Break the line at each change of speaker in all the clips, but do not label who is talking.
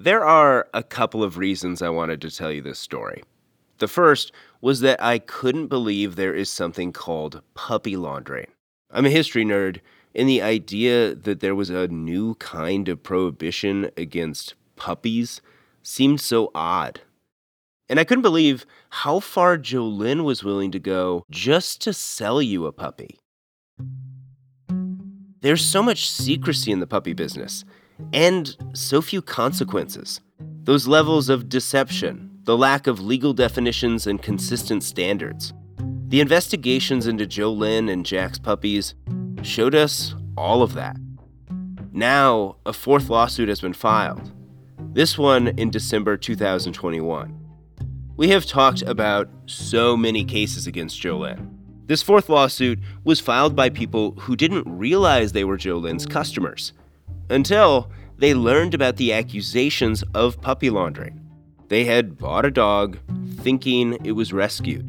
There are a couple of reasons I wanted to tell you this story. The first was that I couldn't believe there is something called puppy laundering. I'm a history nerd, and the idea that there was a new kind of prohibition against puppies seemed so odd. And I couldn't believe how far Jolyn was willing to go just to sell you a puppy. There's so much secrecy in the puppy business, and so few consequences. Those levels of deception, the lack of legal definitions and consistent standards. The investigations into Jolyn and Jack's puppies showed us all of that. Now, a fourth lawsuit has been filed, this one in December 2021. We have talked about so many cases against Jolyn. This fourth lawsuit was filed by people who didn't realize they were Jolyn's customers until they learned about the accusations of puppy laundering. They had bought a dog thinking it was rescued,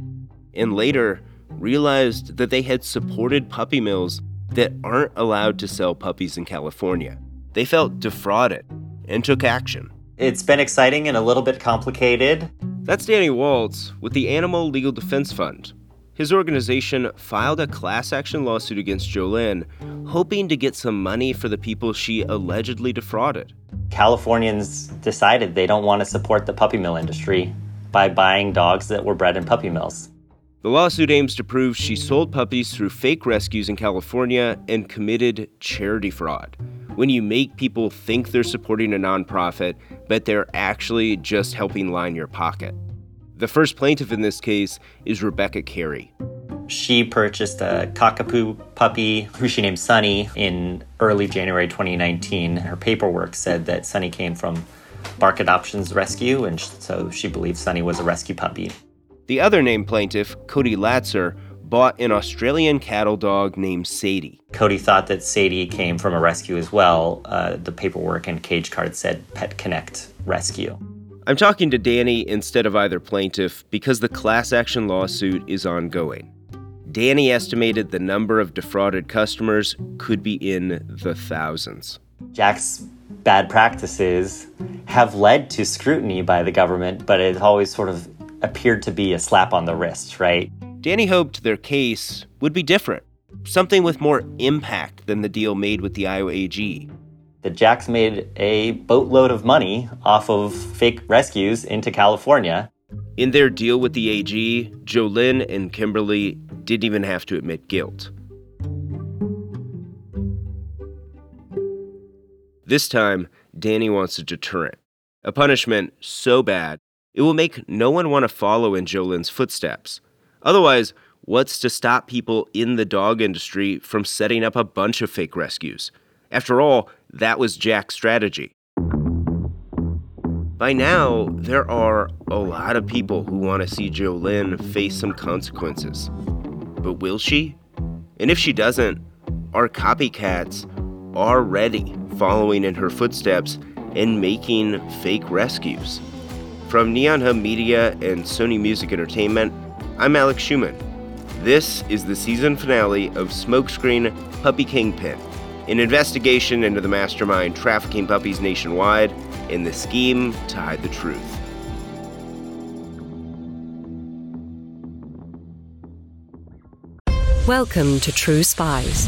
and later realized that they had supported puppy mills that aren't allowed to sell puppies in California. They felt defrauded and took action.
It's been exciting and a little bit complicated.
That's Danny Waltz with the Animal Legal Defense Fund, his organization filed a class action lawsuit against Jolyn, hoping to get some money for the people she allegedly defrauded.
Californians decided they don't want to support the puppy mill industry by buying dogs that were bred in puppy mills.
The lawsuit aims to prove she sold puppies through fake rescues in California and committed charity fraud. When you make people think they're supporting a nonprofit, but they're actually just helping line your pocket. The first plaintiff in this case is Rebecca Carey.
She purchased a cockapoo puppy who she named Sunny in early January 2019. Her paperwork said that Sunny came from Bark Adoptions Rescue, and so she believed Sunny was a rescue puppy.
The other named plaintiff, Cody Latzer, bought an Australian cattle dog named Sadie.
Cody thought that Sadie came from a rescue as well. Uh, the paperwork and cage card said Pet Connect Rescue.
I'm talking to Danny instead of either plaintiff because the class action lawsuit is ongoing. Danny estimated the number of defrauded customers could be in the thousands.
Jack's bad practices have led to scrutiny by the government, but it always sort of appeared to be a slap on the wrist, right?
Danny hoped their case would be different, something with more impact than the deal made with the Iowa AG
that Jack's made a boatload of money off of fake rescues into California.
In their deal with the AG, Jolyn and Kimberly didn't even have to admit guilt. This time, Danny wants a deterrent, a punishment so bad it will make no one want to follow in Jolyn's footsteps. Otherwise, what's to stop people in the dog industry from setting up a bunch of fake rescues? After all, that was Jack's strategy. By now, there are a lot of people who want to see Jolyn face some consequences. But will she? And if she doesn't, are copycats already following in her footsteps and making fake rescues? From Neon Hum Media and Sony Music Entertainment, I'm Alex Schumann. This is the season finale of Smokescreen Puppy Kingpin an investigation into the mastermind trafficking puppies nationwide and the scheme to hide the truth.
Welcome to True Spies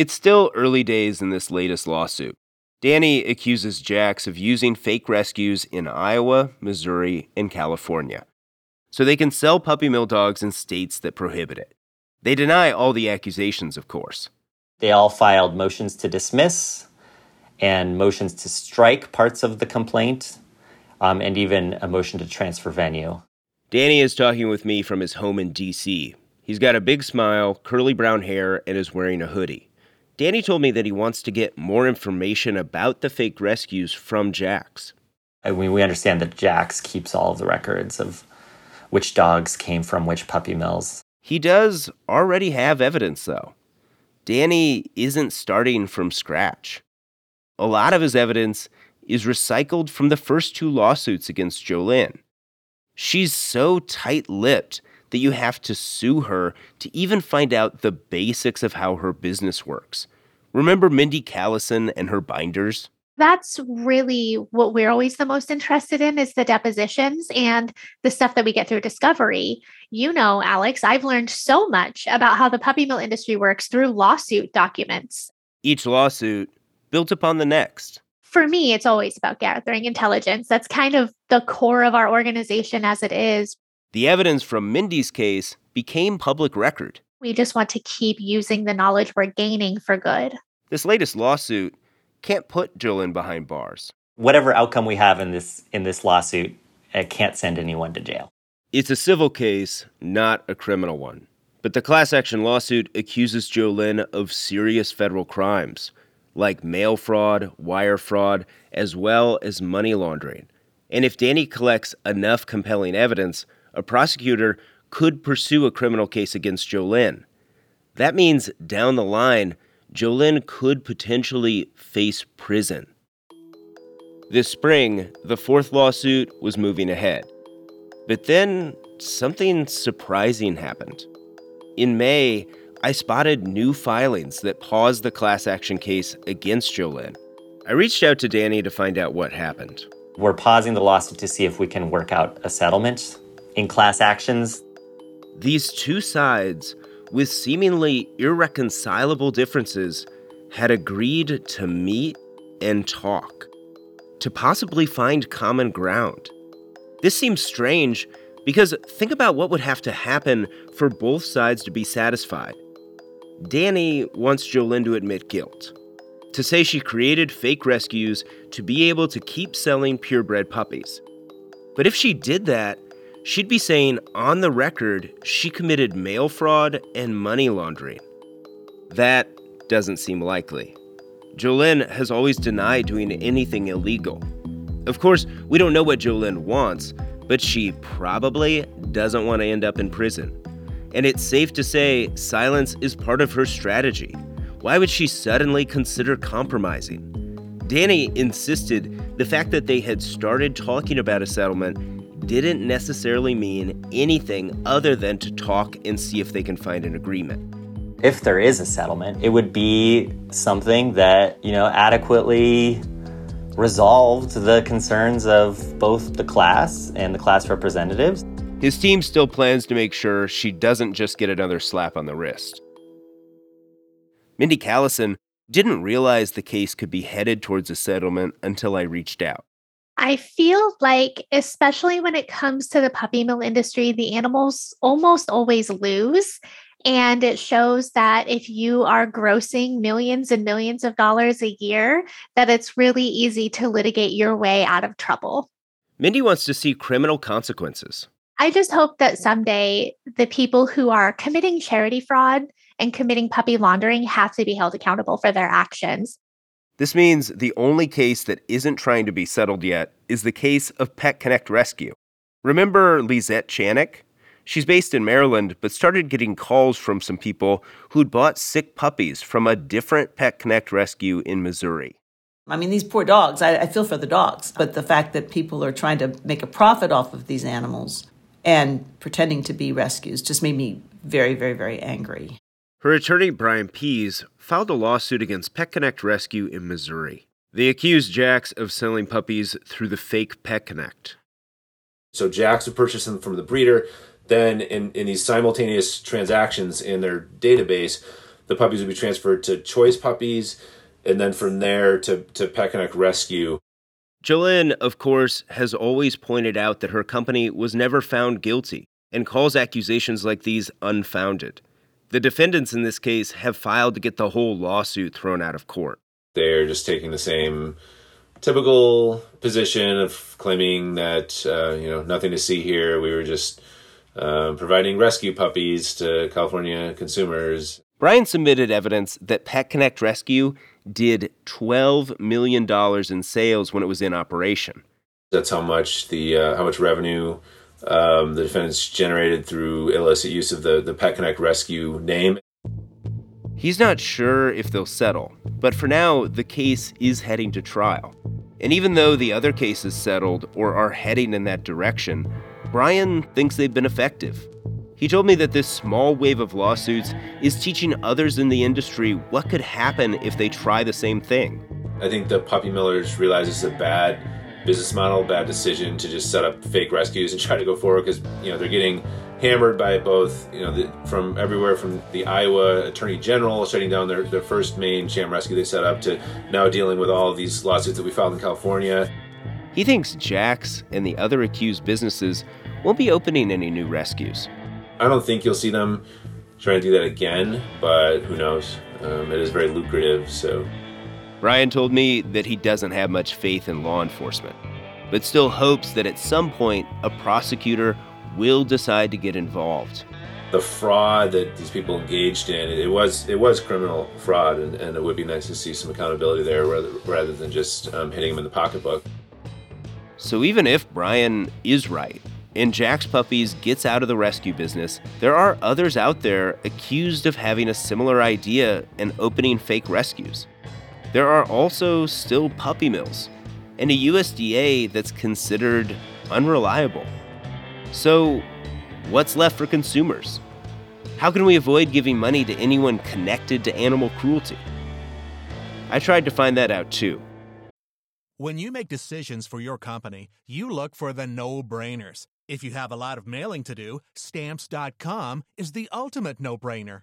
It's still early days in this latest lawsuit. Danny accuses Jax of using fake rescues in Iowa, Missouri, and California so they can sell puppy mill dogs in states that prohibit it. They deny all the accusations, of course.
They all filed motions to dismiss and motions to strike parts of the complaint, um, and even a motion to transfer venue.
Danny is talking with me from his home in D.C. He's got a big smile, curly brown hair, and is wearing a hoodie. Danny told me that he wants to get more information about the fake rescues from Jax.
I mean, we understand that Jax keeps all of the records of which dogs came from which puppy mills.
He does already have evidence, though. Danny isn't starting from scratch. A lot of his evidence is recycled from the first two lawsuits against Jolyn. She's so tight lipped that you have to sue her to even find out the basics of how her business works. Remember Mindi Callison and her binders?
That's really what we're always the most interested in is the depositions and the stuff that we get through discovery. You know, Alex, I've learned so much about how the puppy mill industry works through lawsuit documents.
Each lawsuit built upon the next.
For me, it's always about gathering intelligence. That's kind of the core of our organization as it is.
The evidence from Mindi's case became public record.
We just want to keep using the knowledge we're gaining for good.
This latest lawsuit can't put Jolyn behind bars.
Whatever outcome we have in this in this lawsuit, it can't send anyone to jail.
It's a civil case, not a criminal one. But the class action lawsuit accuses Jolyn of serious federal crimes, like mail fraud, wire fraud, as well as money laundering. And if Danny collects enough compelling evidence, a prosecutor could pursue a criminal case against Jolyn. That means down the line, Jolyn could potentially face prison. This spring, the fourth lawsuit was moving ahead. But then something surprising happened. In May, I spotted new filings that paused the class action case against Jolyn. I reached out to Danny to find out what happened.
We're pausing the lawsuit to see if we can work out a settlement in class actions.
These two sides, with seemingly irreconcilable differences, had agreed to meet and talk, to possibly find common ground. This seems strange because think about what would have to happen for both sides to be satisfied. Danny wants Jolyn to admit guilt, to say she created fake rescues to be able to keep selling purebred puppies. But if she did that, she'd be saying on the record she committed mail fraud and money laundering. That doesn't seem likely. Jolyn has always denied doing anything illegal. Of course, we don't know what Jolyn wants, but she probably doesn't want to end up in prison. And it's safe to say silence is part of her strategy. Why would she suddenly consider compromising? Danny insisted the fact that they had started talking about a settlement didn't necessarily mean anything other than to talk and see if they can find an agreement.
If there is a settlement, it would be something that, you know, adequately resolved the concerns of both the class and the class representatives.
His team still plans to make sure she doesn't just get another slap on the wrist. Mindi Callison didn't realize the case could be headed towards a settlement until I reached out.
I feel like, especially when it comes to the puppy mill industry, the animals almost always lose. And it shows that if you are grossing millions and millions of dollars a year, that it's really easy to litigate your way out of trouble.
Mindi wants to see criminal consequences.
I just hope that someday the people who are committing charity fraud and committing puppy laundering have to be held accountable for their actions.
This means the only case that isn't trying to be settled yet is the case of Pet Connect Rescue. Remember Lisette Chanik? She's based in Maryland, but started getting calls from some people who'd bought sick puppies from a different Pet Connect rescue in Missouri.
I mean, these poor dogs, I, I, feel for the dogs, but the fact that people are trying to make a profit off of these animals and pretending to be rescues just made me very, very, very angry.
Her attorney, Bryan Pease, filed a lawsuit against Pet Connect Rescue in Missouri. They accused Jax of selling puppies through the fake Pet Connect.
So Jax would purchase them from the breeder. Then, in, in these simultaneous transactions in their database, the puppies would be transferred to choice puppies, and then from there to, to Pet Connect Rescue.
Jolyn, of course, has always pointed out that her company was never found guilty and calls accusations like these unfounded. The defendants in this case have filed to get the whole lawsuit thrown out of court.
They're just taking the same typical position of claiming that uh, you know nothing to see here. We were just uh, providing rescue puppies to California consumers.
Bryan submitted evidence that Pet Connect Rescue did $12 million in sales when it was in operation.
That's how much the uh, how much revenue um, the defendants generated through illicit use of the, the Pet Connect Rescue name.
He's not sure if they'll settle, but for now, the case is heading to trial. And even though the other cases settled or are heading in that direction, Bryan thinks they've been effective. He told me that this small wave of lawsuits is teaching others in the industry what could happen if they try the same thing.
I think the puppy millers realize it's a bad business model, bad decision to just set up fake rescues and try to go forward because you know they're getting hammered by both you know the, from everywhere from the Iowa Attorney General shutting down their, their first main sham rescue they set up to now dealing with all of these lawsuits that we filed in California.
He thinks Jax and the other accused businesses won't be opening any new rescues.
I don't think you'll see them trying to do that again, but who knows? Um, it is very lucrative, so.
Bryan told me that he doesn't have much faith in law enforcement, but still hopes that at some point a prosecutor will decide to get involved.
The fraud that these people engaged in, it was it was criminal fraud, and, and it would be nice to see some accountability there rather, rather than just um, hitting them in the pocketbook.
So even if Bryan is right and Jack's Puppies gets out of the rescue business, there are others out there accused of having a similar idea and opening fake rescues. There are also still puppy mills and a USDA that's considered unreliable. So, what's left for consumers? How can we avoid giving money to anyone connected to animal cruelty? I tried to find that out too.
When you make decisions for your company, you look for the no brainers. If you have a lot of mailing to do, stamps.com is the ultimate no brainer.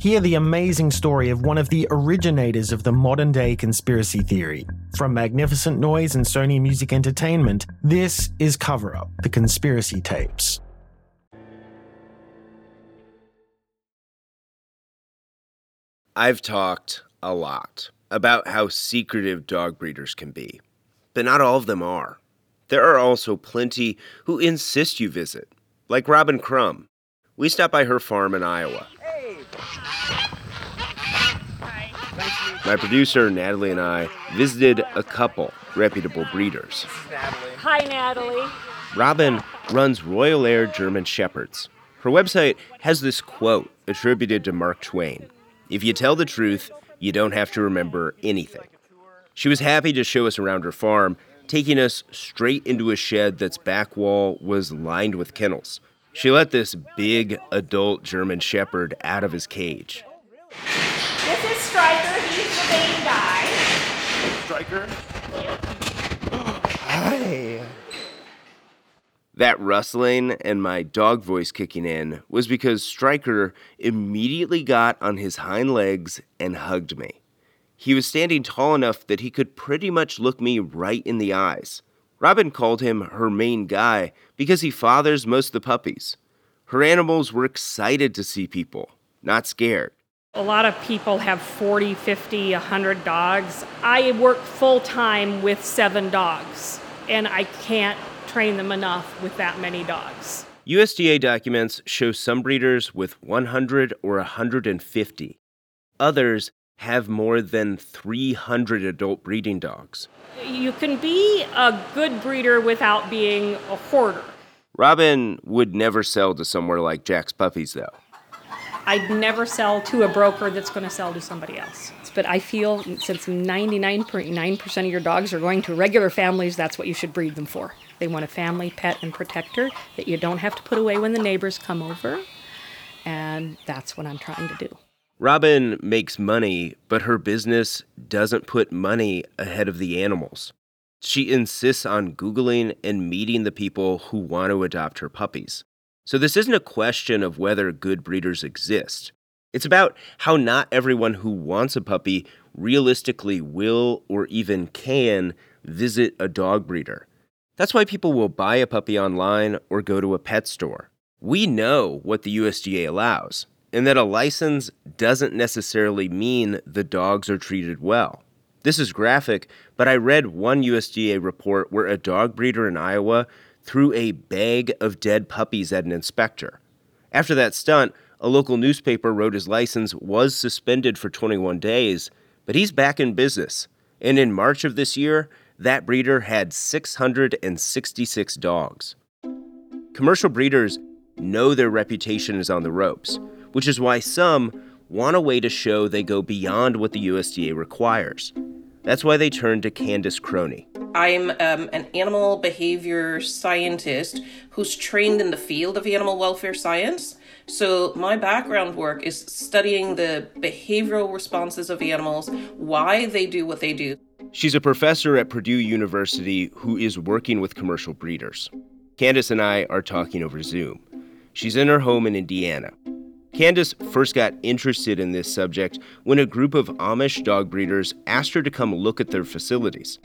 Hear the amazing story of one of the originators of the modern day conspiracy theory. From Magnificent Noise and Sony Music Entertainment, this is Cover Up The Conspiracy Tapes.
I've talked a lot about how secretive dog breeders can be, but not all of them are. There are also plenty who insist you visit, like Robin Crumb. We stopped by her farm in Iowa. My producer, Natalie, and I visited a couple reputable breeders.
Hi, Natalie.
Robin runs Royal Air German Shepherds. Her website has this quote attributed to Mark Twain If you tell the truth, you don't have to remember anything. She was happy to show us around her farm, taking us straight into a shed that's back wall was lined with kennels. She let this big adult German Shepherd out of his cage.
This is Striker. He's the main guy.
Striker?
Hi. That rustling and my dog voice kicking in was because Striker immediately got on his hind legs and hugged me. He was standing tall enough that he could pretty much look me right in the eyes. Robin called him her main guy because he fathers most of the puppies. Her animals were excited to see people, not scared.
A lot of people have 40, 50, 100 dogs. I work full time with seven dogs, and I can't train them enough with that many dogs.
USDA documents show some breeders with 100 or 150. Others have more than 300 adult breeding dogs.
You can be a good breeder without being a hoarder.
Robin would never sell to somewhere like Jack's Puppies, though.
I'd never sell to a broker that's going to sell to somebody else. But I feel since 99.9% of your dogs are going to regular families, that's what you should breed them for. They want a family pet and protector that you don't have to put away when the neighbors come over. And that's what I'm trying to do.
Robin makes money, but her business doesn't put money ahead of the animals. She insists on Googling and meeting the people who want to adopt her puppies. So, this isn't a question of whether good breeders exist. It's about how not everyone who wants a puppy realistically will or even can visit a dog breeder. That's why people will buy a puppy online or go to a pet store. We know what the USDA allows, and that a license doesn't necessarily mean the dogs are treated well. This is graphic, but I read one USDA report where a dog breeder in Iowa threw a bag of dead puppies at an inspector. After that stunt, a local newspaper wrote his license was suspended for 21 days, but he's back in business. And in March of this year, that breeder had 666 dogs. Commercial breeders know their reputation is on the ropes, which is why some want a way to show they go beyond what the USDA requires. That's why they turn to Candace Croney.
I'm um, an animal behavior scientist who's trained in the field of animal welfare science. So, my background work is studying the behavioral responses of animals, why they do what they do.
She's a professor at Purdue University who is working with commercial breeders. Candace and I are talking over Zoom. She's in her home in Indiana. Candace first got interested in this subject when a group of Amish dog breeders asked her to come look at their facilities.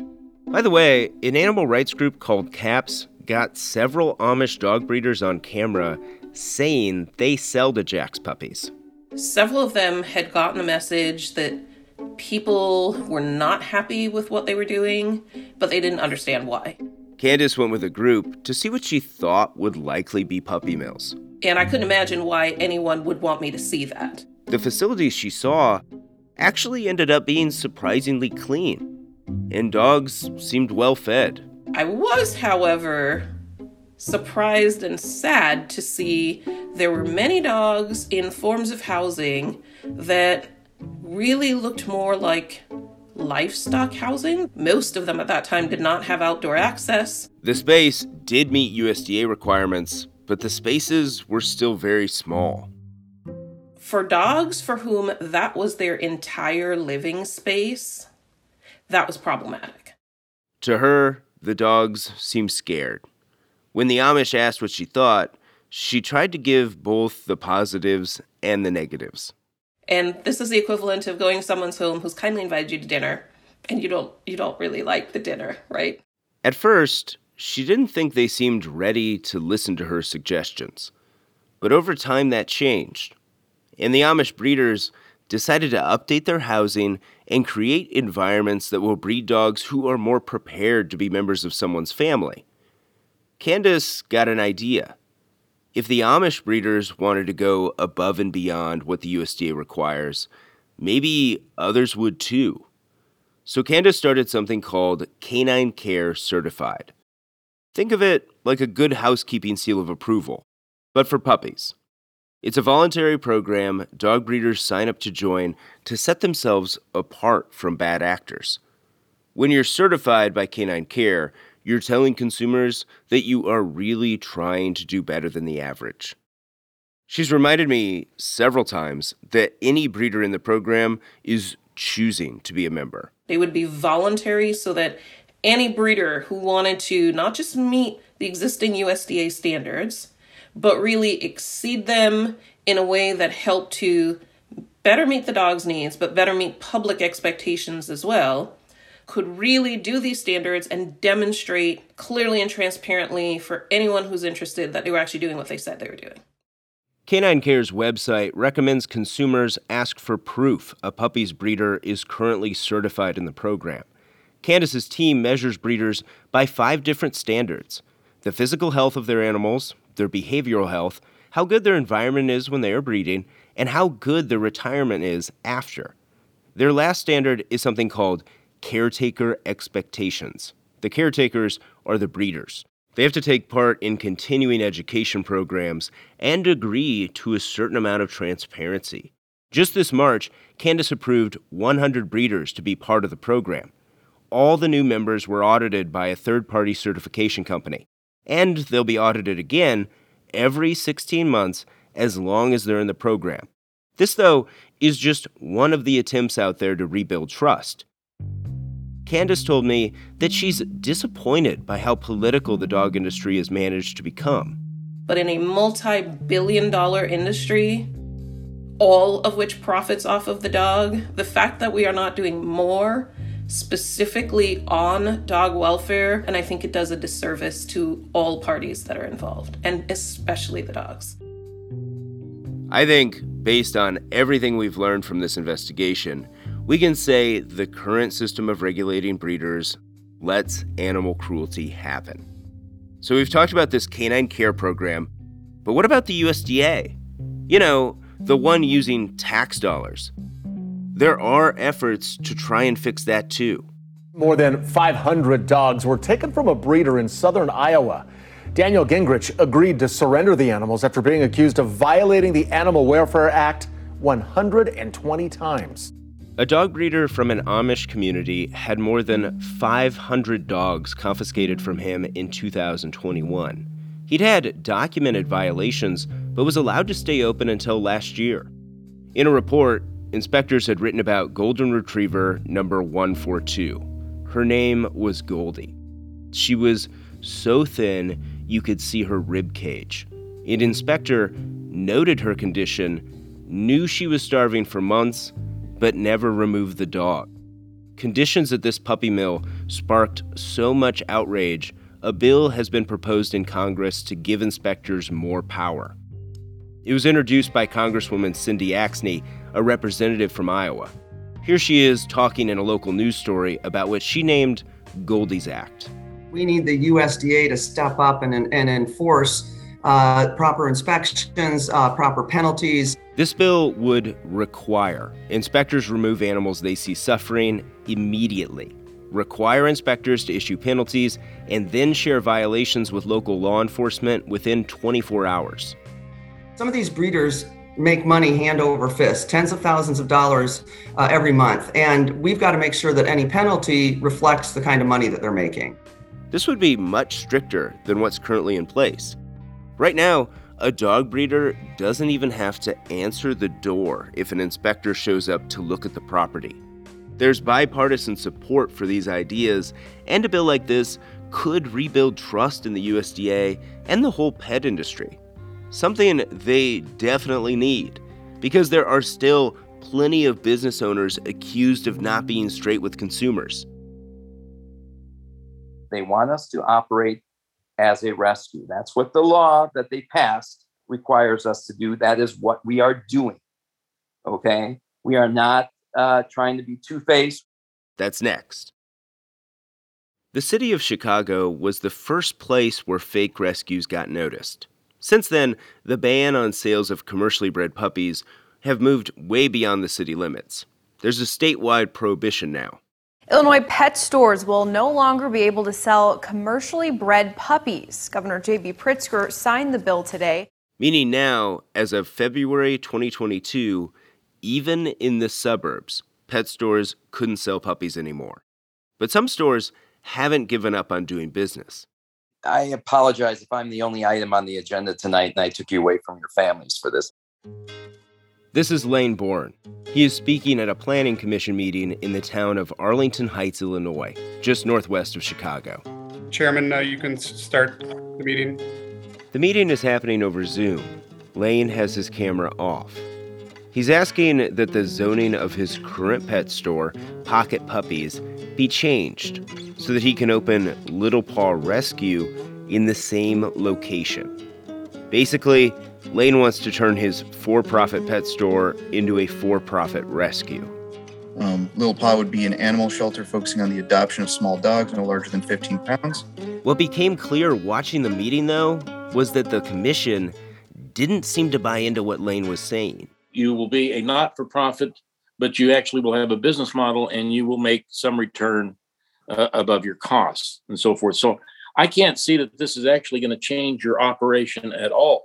By the way, an animal rights group called CAPS got several Amish dog breeders on camera saying they sell to Jack's puppies.
Several of them had gotten the message that people were not happy with what they were doing, but they didn't understand why.
Candace went with a group to see what she thought would likely be puppy mills.
And I couldn't imagine why anyone would want me to see that.
The facilities she saw actually ended up being surprisingly clean, and dogs seemed well fed.
I was, however, surprised and sad to see there were many dogs in forms of housing that really looked more like livestock housing. Most of them at that time did not have outdoor access.
The space did meet USDA requirements, but the spaces were still very small.
For dogs for whom that was their entire living space, that was problematic.
To her, the dogs seemed scared. When the Amish asked what she thought, she tried to give both the positives and the negatives.
And this is the equivalent of going to someone's home who's kindly invited you to dinner and you don't you don't really like the dinner, right?
At first, she didn't think they seemed ready to listen to her suggestions. But over time that changed. And the Amish breeders decided to update their housing and create environments that will breed dogs who are more prepared to be members of someone's family. Candace got an idea. If the Amish breeders wanted to go above and beyond what the USDA requires, maybe others would too. So Candace started something called Canine Care Certified. Think of it like a good housekeeping seal of approval, but for puppies. It's a voluntary program dog breeders sign up to join to set themselves apart from bad actors. When you're certified by Canine Care, you're telling consumers that you are really trying to do better than the average. She's reminded me several times that any breeder in the program is choosing to be a member.
They would be voluntary so that any breeder who wanted to not just meet the existing USDA standards, but really exceed them in a way that helped to better meet the dog's needs, but better meet public expectations as well, could really do these standards and demonstrate clearly and transparently for anyone who's interested that they were actually doing what they said they were doing.
Canine Care's website recommends consumers ask for proof a puppy's breeder is currently certified in the program. Candace's team measures breeders by five different standards the physical health of their animals, their behavioral health, how good their environment is when they are breeding, and how good their retirement is after. Their last standard is something called caretaker expectations. The caretakers are the breeders. They have to take part in continuing education programs and agree to a certain amount of transparency. Just this March, Candace approved 100 breeders to be part of the program. All the new members were audited by a third party certification company, and they'll be audited again every 16 months as long as they're in the program. This, though, is just one of the attempts out there to rebuild trust. Candace told me that she's disappointed by how political the dog industry has managed to become.
But in a multi billion dollar industry, all of which profits off of the dog, the fact that we are not doing more specifically on dog welfare, and I think it does a disservice to all parties that are involved, and especially the dogs.
I think, based on everything we've learned from this investigation, we can say the current system of regulating breeders lets animal cruelty happen. So we've talked about this canine care program, but what about the USDA? You know, the one using tax dollars. There are efforts to try and fix that too.
More than 500 dogs were taken from a breeder in southern Iowa. Daniel Gingrich agreed to surrender the animals after being accused of violating the Animal Welfare Act 120 times.
A dog breeder from an Amish community had more than 500 dogs confiscated from him in 2021. He'd had documented violations, but was allowed to stay open until last year. In a report, inspectors had written about Golden Retriever number 142. Her name was Goldie. She was so thin you could see her rib cage. An inspector noted her condition, knew she was starving for months, but never removed the dog. Conditions at this puppy mill sparked so much outrage, a bill has been proposed in Congress to give inspectors more power. It was introduced by Congresswoman Cindy Axne, a representative from Iowa. Here she is talking in a local news story about what she named Goldie's Act.
We need the USDA to step up and, and enforce uh, proper inspections, uh, proper penalties.
This bill would require inspectors remove animals they see suffering immediately, require inspectors to issue penalties, and then share violations with local law enforcement within 24 hours.
Some of these breeders make money hand over fist, tens of thousands of dollars uh, every month, and we've got to make sure that any penalty reflects the kind of money that they're making.
This would be much stricter than what's currently in place. Right now, a dog breeder doesn't even have to answer the door if an inspector shows up to look at the property. There's bipartisan support for these ideas, and a bill like this could rebuild trust in the USDA and the whole pet industry. Something they definitely need, because there are still plenty of business owners accused of not being straight with consumers.
They want us to operate as a rescue. That's what the law that they passed requires us to do. That is what we are doing. Okay? We are not uh, trying to be two faced.
That's next. The city of Chicago was the first place where fake rescues got noticed. Since then, the ban on sales of commercially bred puppies have moved way beyond the city limits. There's a statewide prohibition now.
Illinois pet stores will no longer be able to sell commercially bred puppies. Governor J.B. Pritzker signed the bill today.
Meaning now, as of February 2022, even in the suburbs, pet stores couldn't sell puppies anymore. But some stores haven't given up on doing business.
I apologize if I'm the only item on the agenda tonight and I took you away from your families for this.
This is Lane Bourne. He is speaking at a planning commission meeting in the town of Arlington Heights, Illinois, just northwest of Chicago.
Chairman, uh, you can start the meeting.
The meeting is happening over Zoom. Lane has his camera off. He's asking that the zoning of his current pet store, Pocket Puppies, be changed so that he can open Little Paw Rescue in the same location. Basically, Lane wants to turn his for profit pet store into a for profit rescue.
Um, Little Paw would be an animal shelter focusing on the adoption of small dogs no larger than 15 pounds.
What became clear watching the meeting, though, was that the commission didn't seem to buy into what Lane was saying.
You will be a not for profit but you actually will have a business model and you will make some return uh, above your costs and so forth. So I can't see that this is actually going to change your operation at all.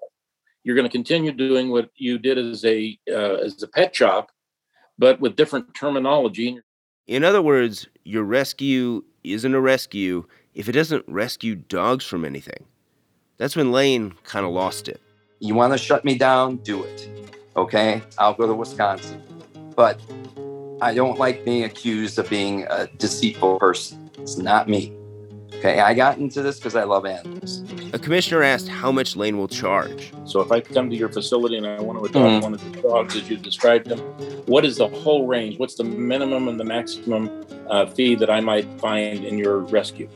You're going to continue doing what you did as a uh, as a pet shop, but with different terminology.
In other words, your rescue isn't a rescue if it doesn't rescue dogs from anything. That's when Lane kind of lost it.
You want to shut me down? Do it. Okay? I'll go to Wisconsin. But I don't like being accused of being a deceitful person. It's not me. Okay, I got into this because I love animals.
A commissioner asked how much Lane will charge.
So if I come to your facility and I want to adopt mm. one of the dogs as you described them, what is the whole range? What's the minimum and the maximum uh, fee that I might find in your rescue?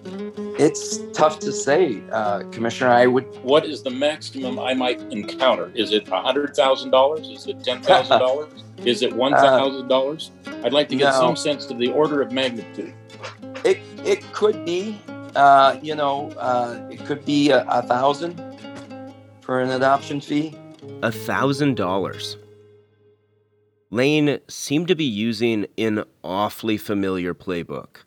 It's tough to say, uh, Commissioner. I would.
What is the maximum I might encounter? Is it hundred thousand dollars? Is it ten thousand dollars? Is it one thousand uh, dollars? I'd like to get no. some sense of the order of magnitude.
It it could be uh, you know, uh, it could be a, a thousand for an adoption fee.
A thousand dollars. Lane seemed to be using an awfully familiar playbook.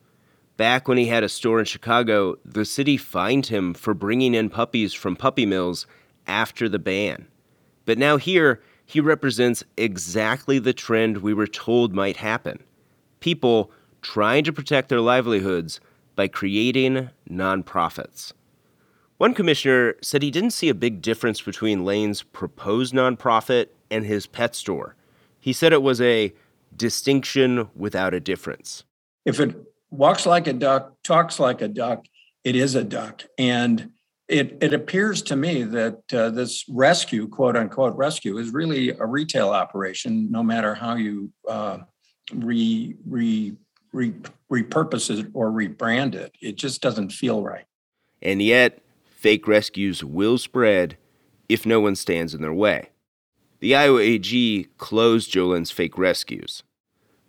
Back when he had a store in Chicago, the city fined him for bringing in puppies from puppy mills after the ban. But now here, he represents exactly the trend we were told might happen. People trying to protect their livelihoods by creating nonprofits. One commissioner said he didn't see a big difference between Lane's proposed nonprofit and his pet store. He said it was a distinction without a difference.
If it walks like a duck, talks like a duck, it is a duck. And it, it appears to me that uh, this rescue, quote unquote rescue, is really a retail operation, no matter how you uh, re, re re- repurpose it or rebrand it. It just doesn't feel right.
And yet, fake rescues will spread if no one stands in their way. The Iowa AG closed Jolyn's fake rescues.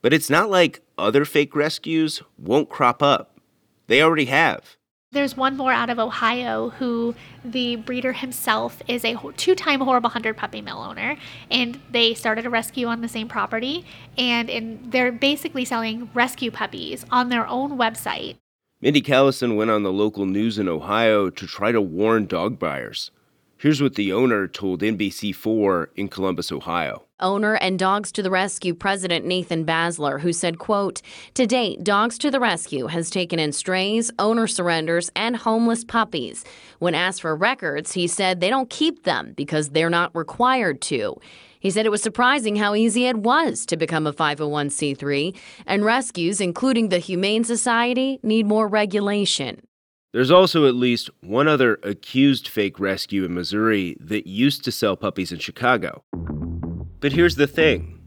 But it's not like other fake rescues won't crop up. They already have.
There's one more out of Ohio who the breeder himself is a two time horrible hundred puppy mill owner, and they started a rescue on the same property, and in, they're basically selling rescue puppies on their own website.
Mindi Callison went on the local news in Ohio to try to warn dog buyers. Here's what the owner told NBC4 in Columbus, Ohio.
Owner and Dogs to the Rescue president Nathan Basler, who said, quote, To date, Dogs to the Rescue has taken in strays, owner surrenders, and homeless puppies. When asked for records, he said they don't keep them because they're not required to. He said it was surprising how easy it was to become a 501c3, and rescues, including the Humane Society, need more regulation.
There's also at least one other accused fake rescue in Missouri that used to sell puppies in Chicago. But here's the thing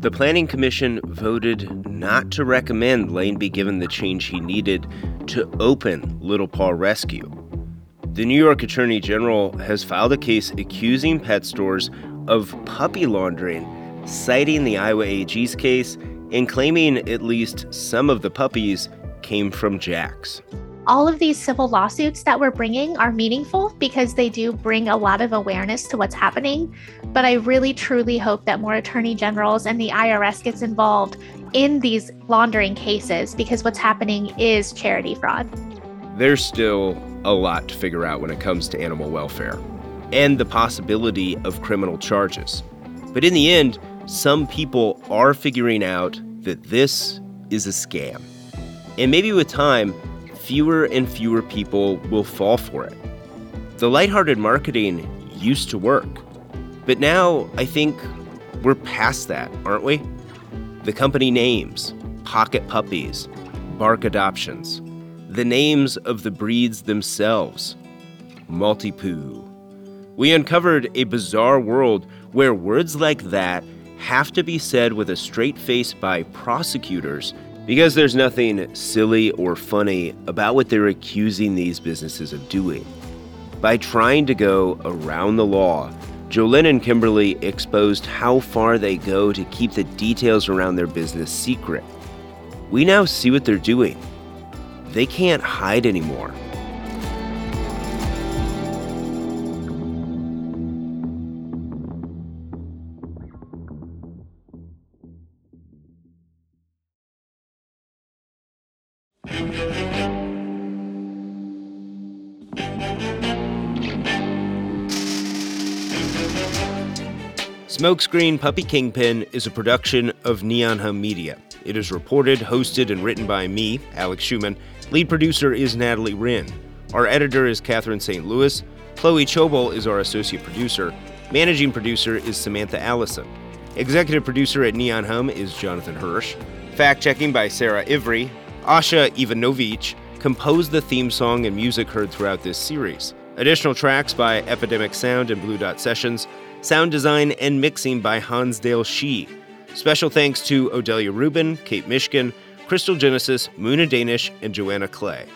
the Planning Commission voted not to recommend Lane be given the change he needed to open Little Paw Rescue. The New York Attorney General has filed a case accusing pet stores of puppy laundering, citing the Iowa AG's case and claiming at least some of the puppies came from Jack's
all of these civil lawsuits that we're bringing are meaningful because they do bring a lot of awareness to what's happening. But I really truly hope that more attorney generals and the IRS gets involved in these laundering cases because what's happening is charity fraud.
There's still a lot to figure out when it comes to animal welfare and the possibility of criminal charges. But in the end, some people are figuring out that this is a scam. And maybe with time, fewer and fewer people will fall for it. The lighthearted marketing used to work, but now I think we're past that, aren't we? The company names, Pocket Puppies, Bark Adoptions, the names of the breeds themselves, Maltipoo. We uncovered a bizarre world where words like that have to be said with a straight face by prosecutors because there's nothing silly or funny about what they're accusing these businesses of doing. By trying to go around the law, Jolyn and Kimberly exposed how far they go to keep the details around their business secret. We now see what they're doing. They can't hide anymore. Smokescreen Puppy Kingpin is a production of Neon Hum Media. It is reported, hosted, and written by me, Alex Schuman. Lead producer is Natalie Wryn. Our editor is Catherine St. Louis. Chloe Chobol is our associate producer. Managing producer is Samantha Allison. Executive producer at Neon Hum is Jonathan Hirsch. Fact checking by Sarah Ivry. Asha Ivanovich composed the theme song and music heard throughout this series. Additional tracks by Epidemic Sound and Blue Dot Sessions. Sound design and mixing by Hansdale Hsu. Special thanks to Odelia Rubin, Kate Mishkin, Crystal Genesis, Muna Danish, and Joanna Clay.